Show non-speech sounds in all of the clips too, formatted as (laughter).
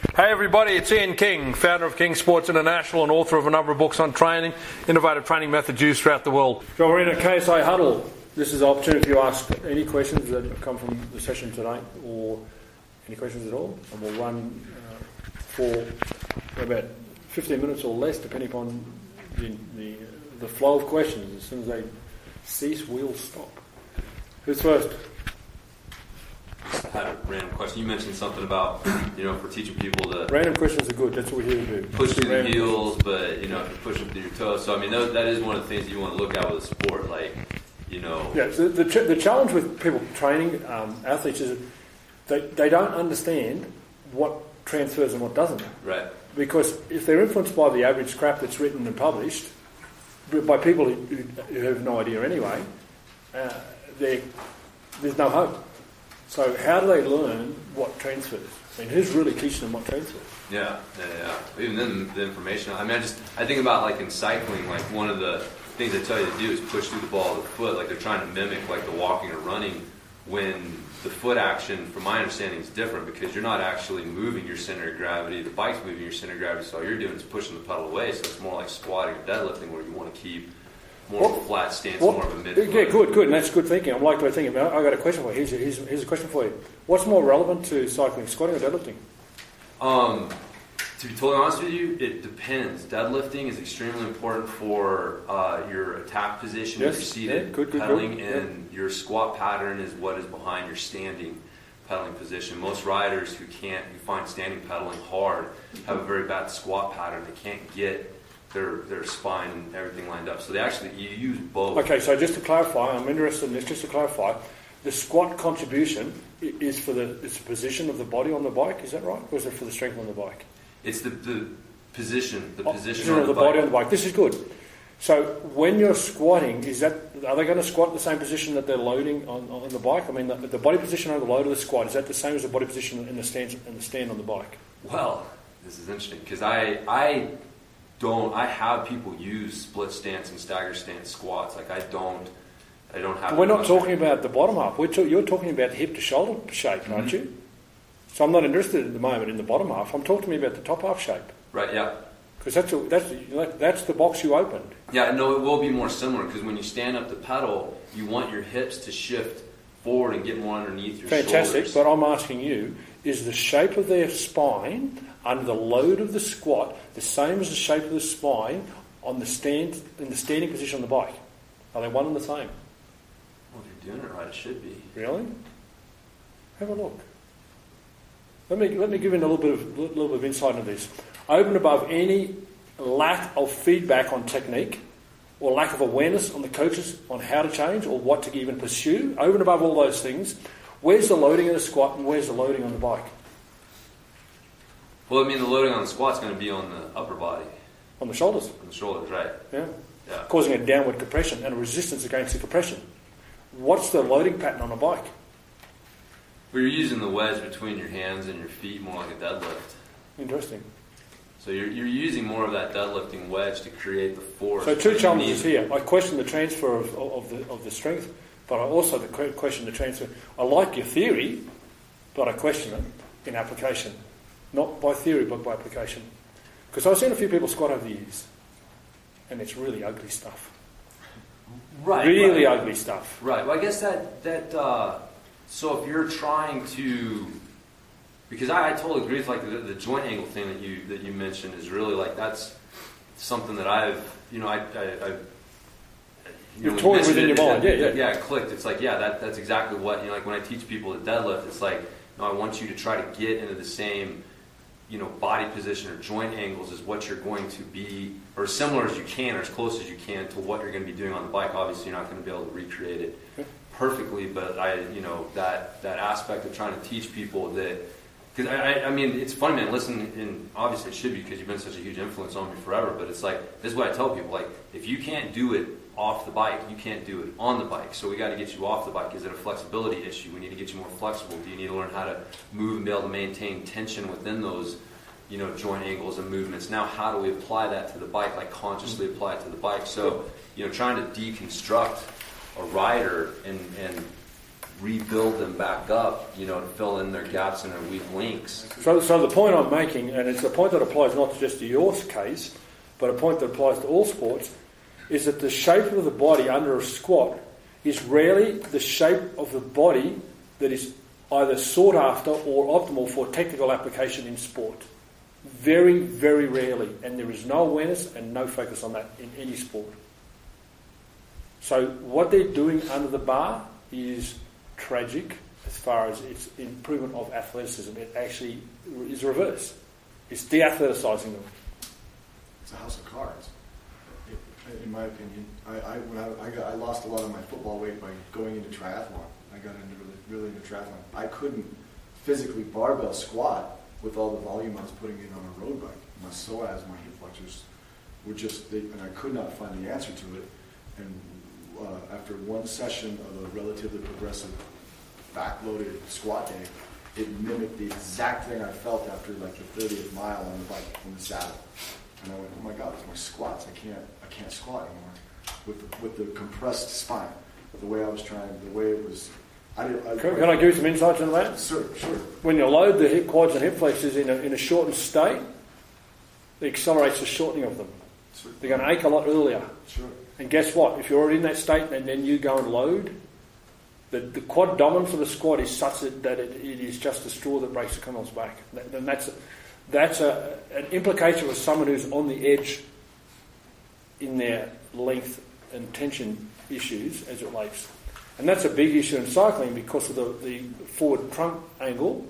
Hey everybody, it's Ian King, founder of King Sports International and author of a number of books on training, innovative training methods used throughout the world. John Marino, KSA Huddle. This is the opportunity for you to ask any questions that come from the session tonight or any questions at all. And we'll run uh, for about 15 minutes or less, depending upon the, the, the flow of questions. As soon as they cease, we'll stop. Who's first? I had a random question. You mentioned something about, you know, for teaching people to Random questions are good. That's what we're here to do. push through the Random heels, but you know, if you push them through your toes. So I mean, that, that is one of the things you want to look at with a sport, like, you know, Yeah, so the, ch- the challenge with people training um, athletes is they, they don't understand what transfers and what doesn't. right? Because if they're influenced by the average crap that's written and published by people who, who- who have no idea anyway, uh, they're- there's no hope. So how do they learn what transfers? I mean, who's really teaching them what transfers? Yeah, yeah, yeah. Even then, the information. I mean, I just I think about like in cycling, like one of the things they tell you to do is push through the ball with the foot, like they're trying to mimic like the walking or running. When the foot action, from my understanding, is different because you're not actually moving your center of gravity. The bike's moving your center of gravity, so all you're doing is pushing the pedal away. So it's more like squatting or deadlifting, where you want to keep more of a flat stance, What- more of a mid. yeah, good, good, and that's good thinking. I'm like to thinking about. I've got a question for you. Here's a, here's, here's a question for you. What's more relevant to cycling, squatting or deadlifting? Um, to be totally honest with you, it depends. Deadlifting is extremely important for uh, your attack position Yes, if you're seated, yeah, good, good, pedaling, good, and your squat pattern is what is behind your standing pedaling position. Most riders who can't, who find standing pedaling hard, have a very bad squat pattern. They can't get their their spine and everything lined up. So they actually you use both. Okay, so just to clarify, I'm interested in this. Just to clarify, the squat contribution is for the it's the position of the body on the bike. Is that right, or is it for the strength on the bike? It's the, the position, the Oh, position on of the, the body on the bike. This is good. So when you're squatting, is that are they going to squat in the same position that they're loading on, on the bike? I mean, the, the body position on the load of the squat is that the same as the body position in the stand in the stand on the bike? Well, this is interesting because I I don't I have people use split stance and stagger stance squats. Like I don't I don't have. We're not talking about the bottom half. We're ta- you're talking about the hip to shoulder shape, aren't Mm-hmm. you? So I'm not interested at the moment in the bottom half. I'm talking to me about the top half shape right. Yeah. because that's a, that's that's the box you opened. Yeah. No, it will be more similar because when you stand up the pedal, you want your hips to shift forward and get more underneath your Fantastic, shoulders. but I'm asking you: is the shape of their spine under the load of the squat the same as the shape of the spine on the stand in the standing position on the bike? Are they one and the same? Well, if you're doing it right, it should be. Really? Have a look. Let me let me give you a little bit of little bit of insight into this. Over and above any lack of feedback on technique or lack of awareness on the coaches on how to change or what to even pursue, over and above all those things, where's the loading in the squat and where's the loading on the bike? Well, I mean, the loading on the squat's going to be on the upper body, On the shoulders. on the shoulders, right? Yeah. Yeah. Causing a downward compression and a resistance against the compression. What's the loading pattern on a bike? Well, you're using the wedge between your hands and your feet more like a deadlift. Interesting. So you're, you're using more of that deadlifting wedge to create the force. So two challenges here. I question the transfer of, of, the, of the strength, but I also question the transfer. I like your theory, but I question it in application. Not by theory, but by application. Because I've seen a few people squat over the years, and it's really ugly stuff. Right. really right. ugly stuff. Right. Well, I guess that that uh, so if you're trying to, because I, I totally agree with like the, the joint angle thing that you that you mentioned is really like that's something that I've you know I I. I you You've when toyed mentioned with in it, your mind. Yeah, yeah. yeah. It clicked. It's like yeah, that that's exactly what you know. Like when I teach people to deadlift, it's like no, I want you to try to get into the same you know, body position or joint angles is what you're going to be, or as similar as you can, or as close as you can to what you're going to be doing on the bike. Obviously, you're not going to be able to recreate it perfectly, but I, you know, that that aspect of trying to teach people that, because I, I, mean, it's funny, man. Listen, and obviously it should be because you've been such a huge influence on me forever. But it's like this is what I tell people: like, if you can't do it off the bike, you can't do it on the bike. So we got to get you off the bike. Is it a flexibility issue? We need to get you more flexible. Do you need to learn how to move and be able to maintain tension within those, you know, joint angles and movements? Now, how do we apply that to the bike? Like consciously apply it to the bike. So, you know, trying to deconstruct a rider and and rebuild them back up, you know, to fill in their gaps and their weak links. So, so the point I'm making, and it's a point that applies not just to your case, but a point that applies to all sports, is that the shape of the body under a squat is rarely the shape of the body that is either sought after or optimal for technical application in sport. Very, very rarely, and there is no awareness and no focus on that in any sport. So, what they're doing under the bar is tragic as far as its improvement of athleticism. It actually is reverse. It's de-athleticizing them. It's a house of cards, in my opinion. I, I I, I, got, I lost a lot of my football weight by going into triathlon. I got into really, really into triathlon. I couldn't physically barbell squat with all the volume I was putting in on a road bike. My psoas, my hip flexors, were just, they, and I could not find the answer to it. And uh, after one session of a relatively progressive backloaded squat day, it mimicked the exact thing I felt after like the 30th mile on the bike on the saddle. And I went, oh my God, it's my squats. I can't, I can't squat anymore with the, with the compressed spine. The way I was trying, the way it was. I did, I, Can, can I give you some insights into that? Sure, sure. When you load the hip quads and hip flexors in a, in a shortened state, it accelerates the shortening of them. Sure. They're going to ache a lot earlier. Sure. And guess what? If you're already in that state and then you go and load, the, the quad dominance of the squat is such that, that it, it is just a straw that breaks the camel's back. That, and that's, that's a, an implication of someone who's on the edge in their length and tension issues as it relates. And that's a big issue in cycling because of the, the forward trunk angle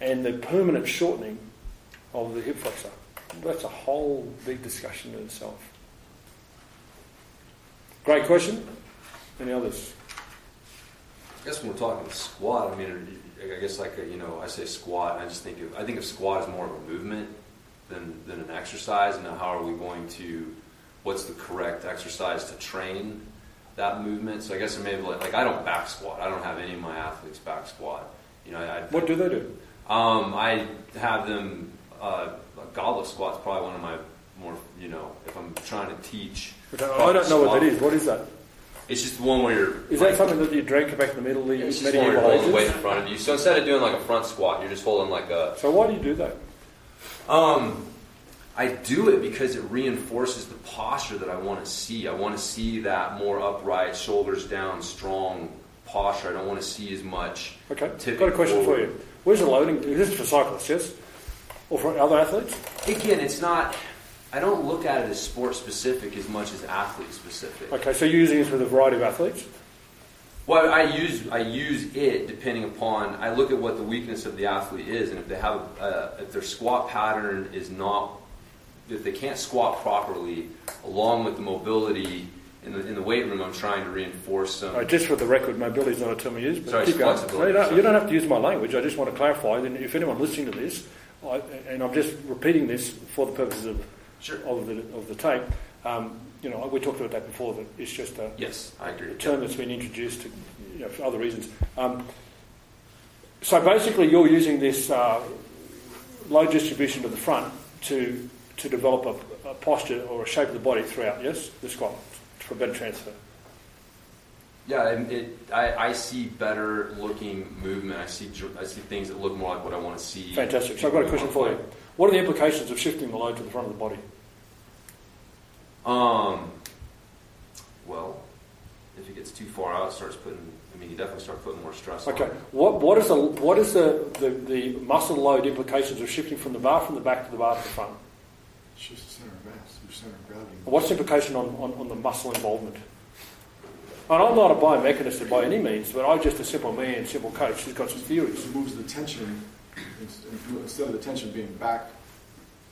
and the permanent shortening of the hip flexor. That's a whole big discussion in itself. Great question. Any others? I guess when we're talking squat, I mean, I guess like you know, I say squat, and I just think of I think of squat as more of a movement than than an exercise. And how are we going to? What's the correct exercise to train that movement? So I guess I'm maybe like, like I don't back squat. I don't have any of my athletes back squat. You know, I, What do they do? Um, I have them. Uh, goblet squat's probably one of my more, you know, if I'm trying to teach. I don't, I don't know what that is. What is that? It's just the one where you're. Is that something that you drink back in the middle of the It's just one where you're holding the weight in front of you. So instead of doing like a front squat, you're just holding like a. So why do you do that? Um, I do it because it reinforces the posture that I want to see. I want to see that more upright, shoulders down, strong posture. I don't want to see as much. Okay, got a question forward. for you. Where's the loading? This is for cyclists, yes? Or for other athletes? Again, it's not. I don't look at it as sport specific as much as athlete specific. Okay, so you're using this with a variety of athletes? Well, I use I use it depending upon I look at what the weakness of the athlete is, and if they have a, if their squat pattern is not if they can't squat properly, along with the mobility in the in the weight room, I'm trying to reinforce some. Uh, just for the record, mobility is not a term we use, but Sorry, keep it's going. No, you, don't, you don't have to use my language. I just want to clarify. Then, if anyone listening to this, I, and I'm just repeating this for the purposes of Sure. of the of the tape, um, you know, we talked about that before. That it's just a, Yes, I agree. a term that's been introduced to, you know, for other reasons. Um, so basically, you're using this uh, low distribution to the front to to develop a, a posture or a shape of the body throughout. Yes, the squat for better transfer. Yeah, and it, I, I see better looking movement. I see I see things that look more like what I want to see. Fantastic. So I've got a question for you. What are the implications of shifting the load to the front of the body? Um, well, if it gets too far out, it starts putting. I mean, you definitely start putting more stress. Okay. on. What what is the what is the, the, the muscle load implications of shifting from the bar from the back to the bar to the front? It's just the center of mass, your center of gravity. What's the implication on, on, on the muscle involvement? And I'm not a biomechanist by any means, but I'm just a simple man, simple coach who's got some theories. It moves the tension, instead of the tension being back,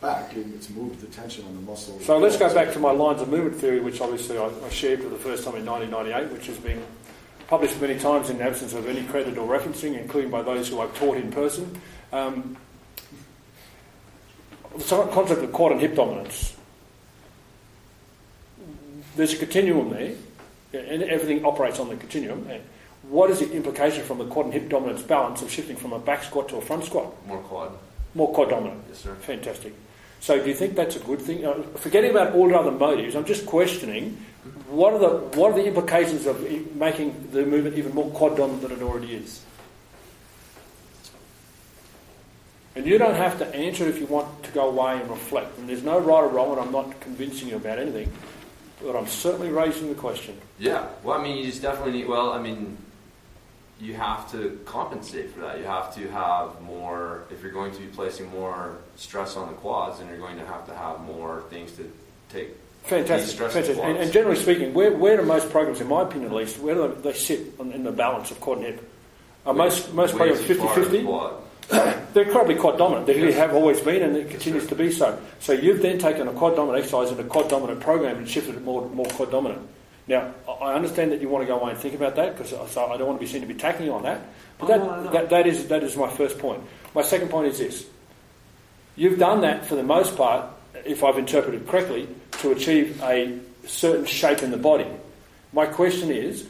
back, it- it's moved the tension on the muscle. So let's go back to my lines of movement theory, which obviously I, I shared for the first time in 1998, which has been published many times in the absence of any credit or referencing, including by those who I've taught in person. Um, the concept of quad and hip dominance. There's a continuum there, and everything operates on the continuum. And what is the implication from the quad and hip dominance balance of shifting from a back squat to a front squat? More quad. More quad dominant. Yes, sir. Fantastic. So do you think that's a good thing? Uh, forgetting about all the other motives, I'm just questioning what are the what are the implications of making the movement even more quad dominant than it already is? And you don't have to answer if you want to go away and reflect. And there's no right or wrong, and I'm not convincing you about anything. But I'm certainly raising the question. Yeah. Well, I mean, you just definitely need. Well, I mean, you have to compensate for that. You have to have more. If you're going to be placing more stress on the quads, then you're going to have to have more things to take. Fantastic, fantastic. And, and generally speaking, where, where do most programs, in my opinion at least, where do they, they sit on, in the balance of quad and hip? Are most, most programs too 50-50? quad. (clears throat) (clears throat) They're probably quad dominant. They really have always been, and it continues to be so. So you've then taken a quad dominant exercise and a quad dominant program and shifted it more more quad dominant. Now I understand that you want to go away and think about that because so I don't want to be seen to be attacking you on that. But Oh, that, no, no, no. that that is that is my first point. My second point is this: you've done that for the most part, if I've interpreted correctly, to achieve a certain shape in the body. My question is,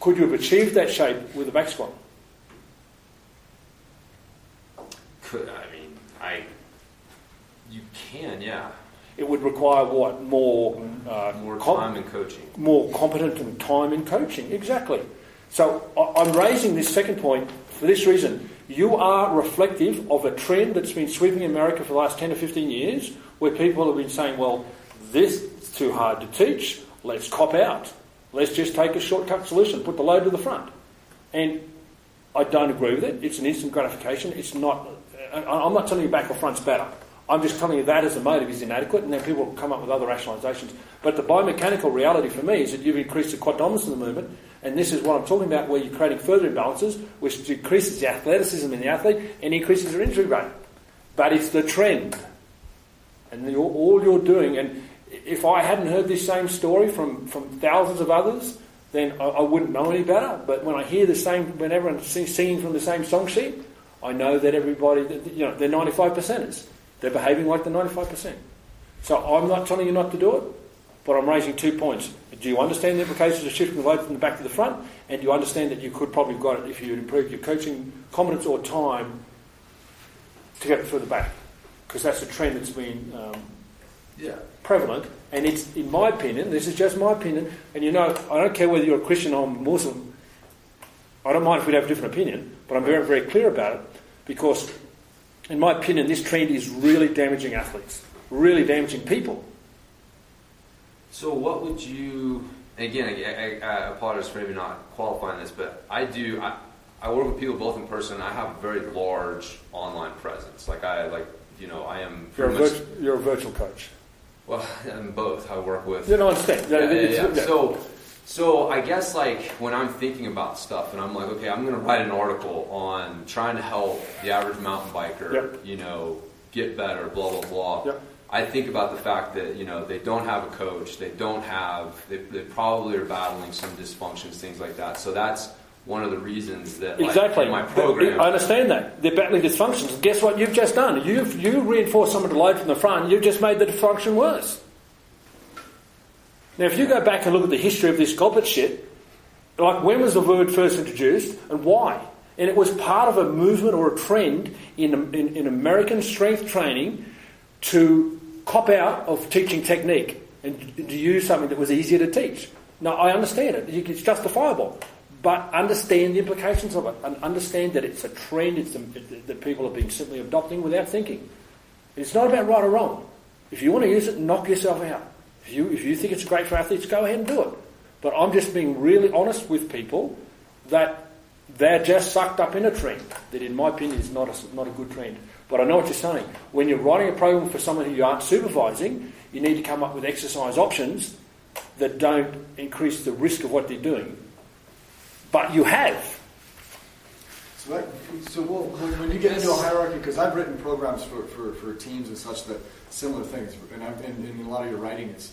could you have achieved that shape with a back squat? Could I mean I? You can, yeah. It would require what more uh, More com- time and coaching. more competent and time in coaching. Exactly. So I- I'm raising this second point for this reason. You are reflective of a trend that's been sweeping America for the last 10 to 15 years, where people have been saying, well, this is too hard to teach, let's cop out. Let's just take a shortcut solution, put the load to the front. And I don't agree with it. It's an instant gratification. It's not. I'm not telling you back or front's better. I'm just telling you that as a motive is inadequate, and then people will come up with other rationalisations. But the biomechanical reality for me is that you've increased the quad dominance of the movement, and this is what I'm talking about, where you're creating further imbalances, which decreases the athleticism in the athlete and increases their injury rate. But it's the trend, and all you're doing. And if I hadn't heard this same story from, from thousands of others, then I, I wouldn't know any better. But when I hear the same, when everyone's singing from the same song sheet, I know that everybody, you know, they're 95 percenters. They're behaving like the 95 percent. So I'm not telling you not to do it, but I'm raising two points. Do you understand the implications of shifting the load from the back to the front? And do you understand that you could probably have got it if you had improved your coaching competence or time to get it further back? Because that's a trend that's been um, Yeah. prevalent, and it's, in my opinion, this is just my opinion, and you know, I don't care whether you're a Christian or Muslim, I don't mind if we have a different opinion, but I'm very, very clear about it, because, in my opinion, this trend is really damaging athletes, really damaging people. So what would you? Again, I, I, I apologize for maybe not qualifying this, but I do. I, I work with people both in person. I have a very large online presence. Like I like you know I am You're a, much virt- you're a virtual coach. well. (laughs) I'm both. I work with You don't understand. yeah, yeah, It's- yeah. So, so I guess like when I'm thinking about stuff, and I'm like, okay, I'm going to write an article on trying to help the average mountain biker, Yep. you know, get better, blah blah blah. Yep. I think about the fact that you know they don't have a coach, they don't have, they, they probably are battling some dysfunctions, things like that. So that's one of the reasons that like, Exactly. in my program. I understand that. They're battling dysfunctions. Guess what you've just done? You've you reinforced someone to load from the front, you've just made the dysfunction worse. Now, if you go back and look at the history of this goblet shit, like when was the word first introduced and why? And it was part of a movement or a trend in, in, in American strength training to cop out of teaching technique and to use something that was easier to teach. Now, I understand it. It's justifiable. But understand the implications of it and understand that it's a trend it's a, that people have been simply adopting without thinking. It's not about right or wrong. If you want to use it, knock yourself out. If you, if you think it's great for athletes, go ahead and do it. But I'm just being really honest with people that they're just sucked up in a trend that, in my opinion, is not a, not a good trend. But I know what you're saying. When you're writing a program for someone who you aren't supervising, you need to come up with exercise options that don't increase the risk of what they're doing. But you have. So, like, so well, when, you get into a hierarchy, because I've written programs for, for, for teams and such that similar things, and I've, in, in a lot of your writing, it's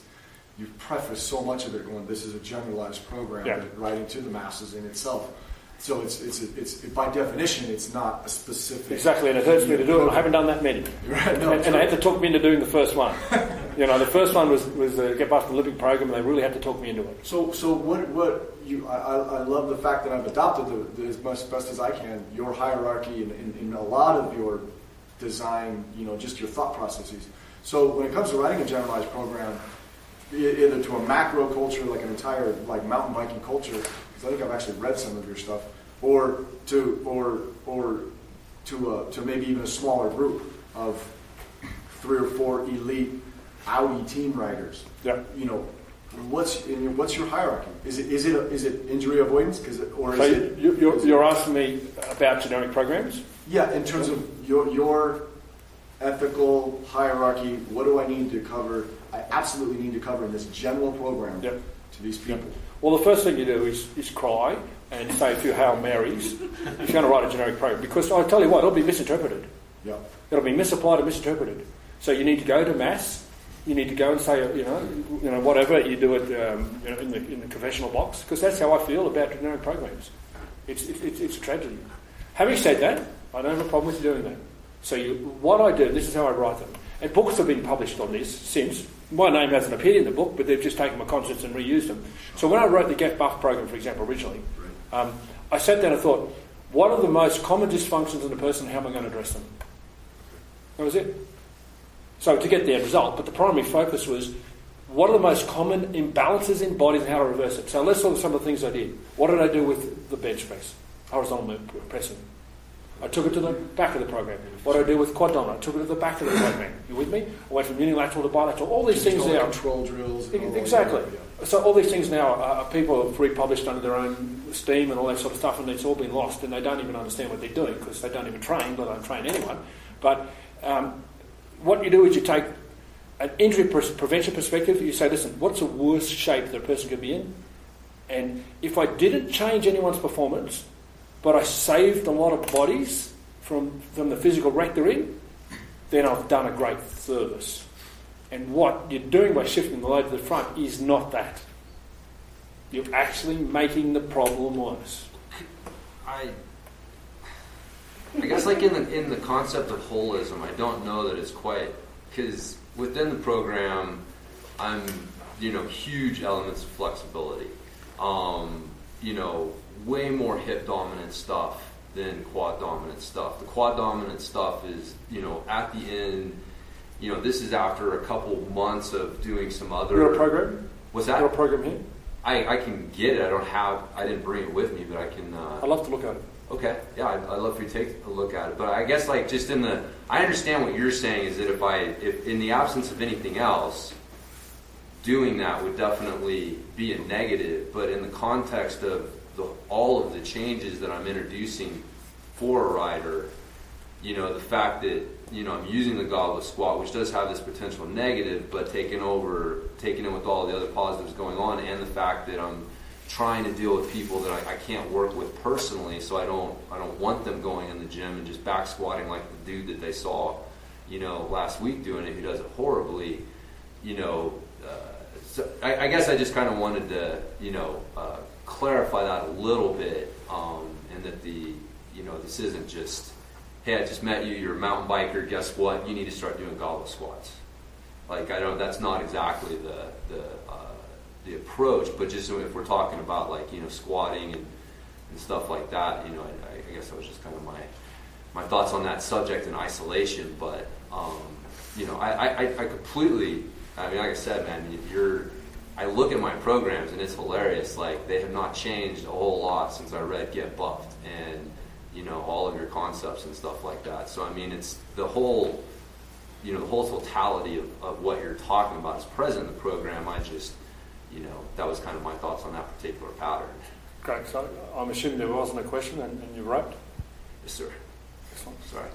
you've prefaced so much of it going, this is a generalized program, Yeah. that writing to the masses in itself. So it's, it's, it's, by definition, it's not a specific. Exactly, and it hurts me to do it. I haven't done that many. (laughs) Right, no, and, and they had to talk me into doing the first one. (laughs) you know, the first one was, was uh, Get Past the Olympic program, and they really had to talk me into it. So, so what, what you, I, I love the fact that I've adopted the, the, as much best as I can your hierarchy in, in, in a lot of your design, you know, just your thought processes. So when it comes to writing a generalized program, either to a macro culture, like an entire like mountain biking culture, because I think I've actually read some of your stuff, or to or or to a, to maybe even a smaller group of three or four elite Audi team riders. Yeah. You know, what's what's your hierarchy? Is it is it a, is it injury avoidance? Because or is So it you, you're, you're asking me about generic programs? yeah, in terms of your your ethical hierarchy, what do I need to cover? I absolutely need to cover in this general program Yep. to these people. Well, the first thing you do is, is cry and say a few Hail Marys if you're going to write a generic program. Because I tell you what, it'll be misinterpreted. Yeah. It'll be misapplied and misinterpreted. So you need to go to mass. You need to go and say, you know, you know, whatever you do it, um, you know, in the in the confessional box, because that's how I feel about generic programs. It's it's, it's a tragedy. Having said that, I don't have a problem with doing that. So you, what I do, this is how I write them. And books have been published on this since. My name hasn't appeared in the book, but they've just taken my concepts and reused them. So when I wrote the Get Buff program, for example, originally, um, I sat down and thought, what are the most common dysfunctions in a person? How am I going to address them? That was it. So to get the end result, but the primary focus was what are the most common imbalances in bodies and how to reverse it. So let's look at some of the things I did. What did I do with the bench press? Horizontal pressing. I took it to the back of the program. What did I do with quad dominant? I took it to the back of the program. You with me? I went from unilateral to bilateral. All these things now. control drills. and all that. Exactly. Yeah. So all these things now, people have republished under their own steam and all that sort of stuff, and it's all been lost, and they don't even understand what they're doing because they don't even train, let alone train anyone. But um, what you do is you take an injury prevention perspective. You say, listen, what's the worst shape that a person could be in? And if I didn't change anyone's performance, but I saved a lot of bodies from, from the physical wreck they're in, then I've done a great service. And what you're doing by shifting the load to the front is not that. You're actually making the problem worse. I, I guess like in the in the concept of holism, I don't know that it's quite because within the program, I'm you know huge elements of flexibility. Um, you know, way more hip dominant stuff than quad dominant stuff. The quad dominant stuff is you know at the end. You know, this is after a couple months of doing some other. You're a program? What's You're a that? program here? I, I can get it. I don't have. I didn't bring it with me, but I can. Uh, I'd love to look at it. Okay, yeah, I'd, I'd love for you to take a look at it. But I guess like just in the, I understand what you're saying is that if I, if in the absence of anything else, doing that would definitely be a negative. But in the context of the, all of the changes that I'm introducing for a rider, you know, the fact that you know I'm using the goblet squat, which does have this potential negative, but taking over, taking in with all the other positives going on, and the fact that I'm trying to deal with people that I, I can't work with personally, so I don't I don't want them going in the gym and just back squatting like the dude that they saw, you know, last week doing it who does it horribly, you know. Uh, so I, I guess I just kind of wanted to you know uh, clarify that a little bit, um, and that the you know this isn't just hey I just met you you're a mountain biker guess what you need to start doing goblet squats like I don't that's not exactly the the uh, the approach, but just if we're talking about like you know squatting and, and stuff like that, you know, I, I guess that was just kind of my my thoughts on that subject in isolation. But um, you know, I, I, I completely, I mean, like I said, man, you're. I look at my programs and it's hilarious. Like they have not changed a whole lot since I read Get Buffed and you know all of your concepts and stuff like that. So I mean, it's the whole you know the whole totality of, of what you're talking about is present in the program. I just you know, that was kind of my thoughts on that particular pattern. Great. So I'm assuming there wasn't a question and, and you wrote. Yes, sir. Excellent. Sorry.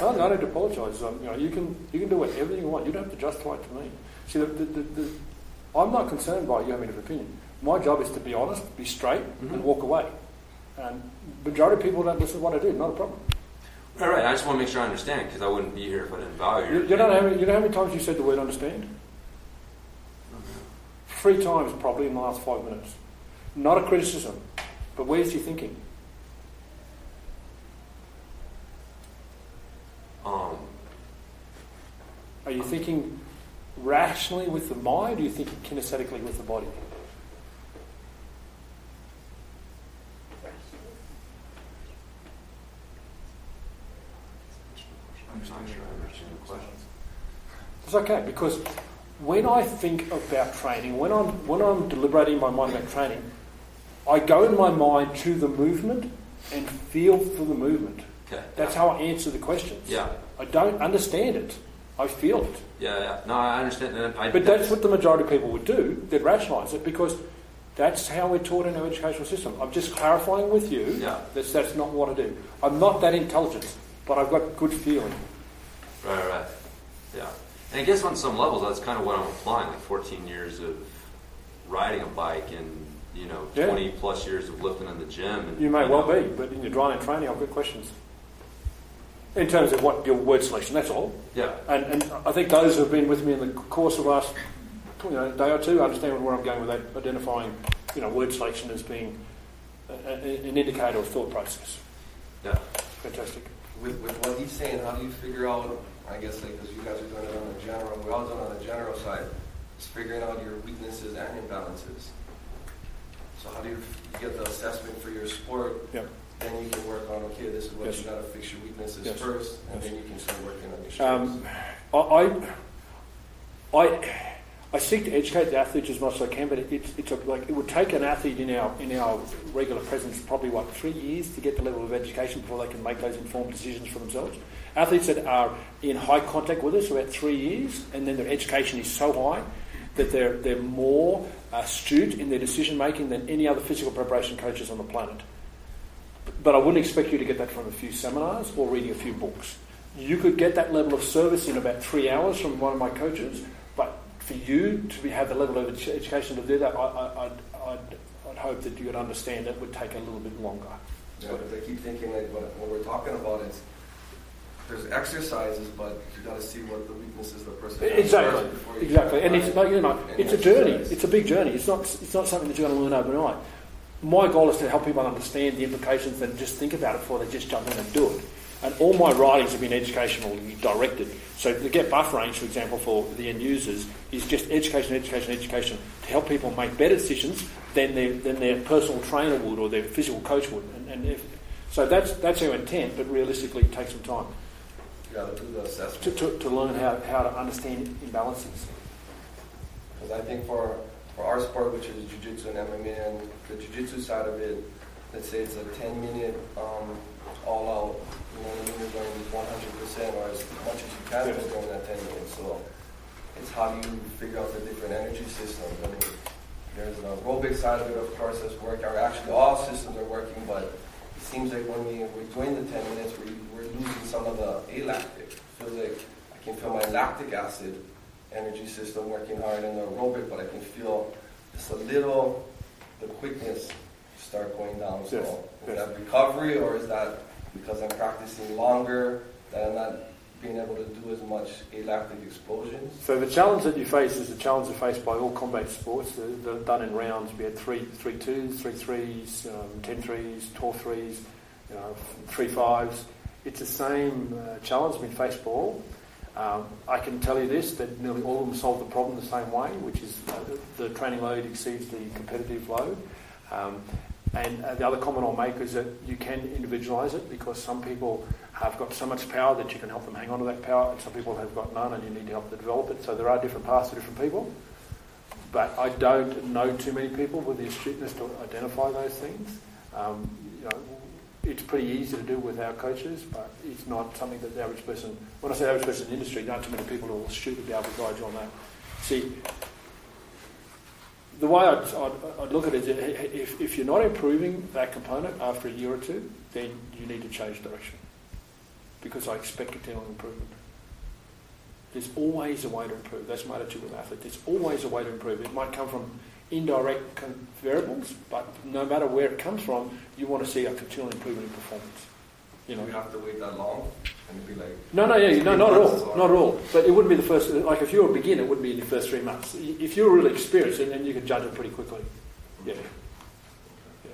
No, no, I don't apologise. Um, you know, you can you can do whatever you want. You don't have to justify it to me. See, the, the, the, the, I'm not concerned by you having an opinion. My job is to be honest, be straight, Mhm. and walk away. And majority of people don't listen to what I do. Not a problem. Right, right. I just want to make sure I understand because I wouldn't be here if I didn't value You, you know how many you know how many times you said the word understand? Three times probably in the last five minutes. Not a criticism, but where's your thinking? Um, Are you thinking rationally with the mind, or are you thinking kinesthetically with the body? I'm not sure I understand the question. It's okay because when I think about training, when I'm when I'm deliberating in my mind about training, I go in my mind to the movement and feel for the movement. Okay. That's how I answer the questions. Yeah. I don't understand it. I feel it. Yeah, yeah. No, I understand. And I, But that's what the majority of people would do. They'd rationalise it because that's how we're taught in our educational system. I'm just clarifying with you Yeah. that that's not what I do. I'm not that intelligent, but I've got good feeling. Right, right. Yeah. And I guess on some levels, that's kind of what I'm applying. Like 14 years of riding a bike and, you know, Yeah. 20 plus years of lifting in the gym. And, You may well know, be, but in your drying and training, I've got questions. In terms of what your word selection, that's all. Yeah. And, and I think those who have been with me in the course of the last you know, day or two understand where I'm going with that, identifying you know, word selection as being a, a, an indicator of thought process. Yeah. Fantastic. With, with what he's saying, how do you figure out, I guess, like, because you guys are doing it on the general, we're all doing it on the general side, is figuring out your weaknesses and imbalances. So how do you, get the assessment for your sport, Yeah. then you can work on, okay, this is what Yes. you gotta fix your weaknesses Yes. first, and Yes. then you can start working on your strengths. Um, I, I, I, I seek to educate the athletes as much as I can, but it, it's, like it would take an athlete in our in our regular presence probably what three years to get the level of education before they can make those informed decisions for themselves. Athletes that are in high contact with us about three years, and then their education is so high that they're they're more astute in their decision making than any other physical preparation coaches on the planet. But I wouldn't expect you to get that from a few seminars or reading a few books. You could get that level of service in about three hours from one of my coaches, for you to have the level of edu- education to do that, I, I, I'd, I'd, I'd hope that you'd understand it would take a little bit longer. Yeah, but I keep thinking like what, what we're talking about is there's exercises, but you got to see what the weaknesses of the person Exactly, before you exactly. And it's like you know, it's a journey. It's a big journey. It's not it's not something that you're going to learn overnight. My goal is to help people understand the implications and just think about it before they just jump in and do it. And all my writings have been educationally directed. So the Get Buff range, for example, for the end users, is just education, education, education to help people make better decisions than their than their personal trainer would or their physical coach would. And, and if, so that's that's our intent, but realistically, it takes some time got to do the assessment. to, to, to learn how, how to understand imbalances. Because I think for, for our sport, which is jiu-jitsu and MMA, and the jiu-jitsu side of it, let's say it's a 10-minute um, all-out, you know mean, you're going 100% or as much as you can Yes. during that 10 minutes. So it's how do you figure out the different energy systems. I mean, there's the aerobic side of it, of course, that's working. Or actually, all systems are working, but it seems like when we, we're doing the 10 minutes, we're, we're losing some of the alactic. feels like I can feel my lactic acid energy system working hard in the aerobic, but I can feel just a little, the quickness start going down. So Yes, is yes. that recovery or is that because I'm practicing longer that I'm not being able to do as much alactic explosions? So the challenge that you face is the challenge faced by all combat sports. They're, they're done in rounds. We had three, three twos, three threes, um, ten threes, twelve threes, you know, three fives. It's the same uh, challenge being faced by all. Um, I can tell you this: that nearly all of them solve the problem the same way, which is uh, the, the training load exceeds the competitive load. Um, and uh, the other comment I'll make is that you can individualise it because some people have got so much power that you can help them hang on to that power, and some people have got none, and you need to help them develop it. So there are different paths for different people. But I don't know too many people with the astuteness to identify those things. Um, you know, it's pretty easy to do with our coaches, but it's not something that the average person, when I say average person in the industry, not too many people who will shoot to be able to guide you on that. See, the way I'd, I'd, I'd look at it is if, if you're not improving that component after a year or two, then you need to change direction because I expect continual improvement. There's always a way to improve. That's my attitude with athletes. There's always a way to improve. It might come from indirect variables, but no matter where it comes from, you want to see a continual improvement in performance. You know, we have to wait that long and be like, no, no, yeah, no, not at all, or- not at all. But it wouldn't be the first. Like if you were a beginner, it wouldn't be in the first three months. If you're really experienced, then you can judge it pretty quickly. Yeah. yeah.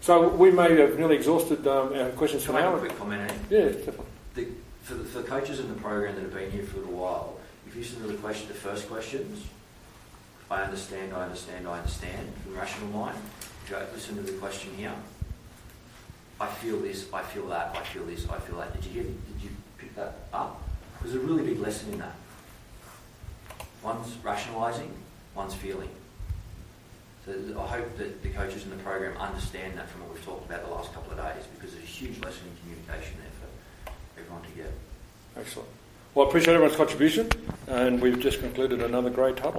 So we may have nearly exhausted um, our questions for Can I now. make a quick comment, Andy? Yeah, definitely. The, for, the, for the coaches in the program that have been here for a little while, if you listen to the question, the first questions, I understand, I understand, I understand, from rational mind. If you listen to the question here, I feel this, I feel that, I feel this, I feel that. Did you? Did you pick that up? There's a really big lesson in that. One's rationalising, one's feeling. So I hope that the coaches in the program understand that from what we've talked about the last couple of days because there's a huge lesson in communication there for everyone to get. Excellent. Well, I appreciate everyone's contribution, and we've just concluded another great huddle.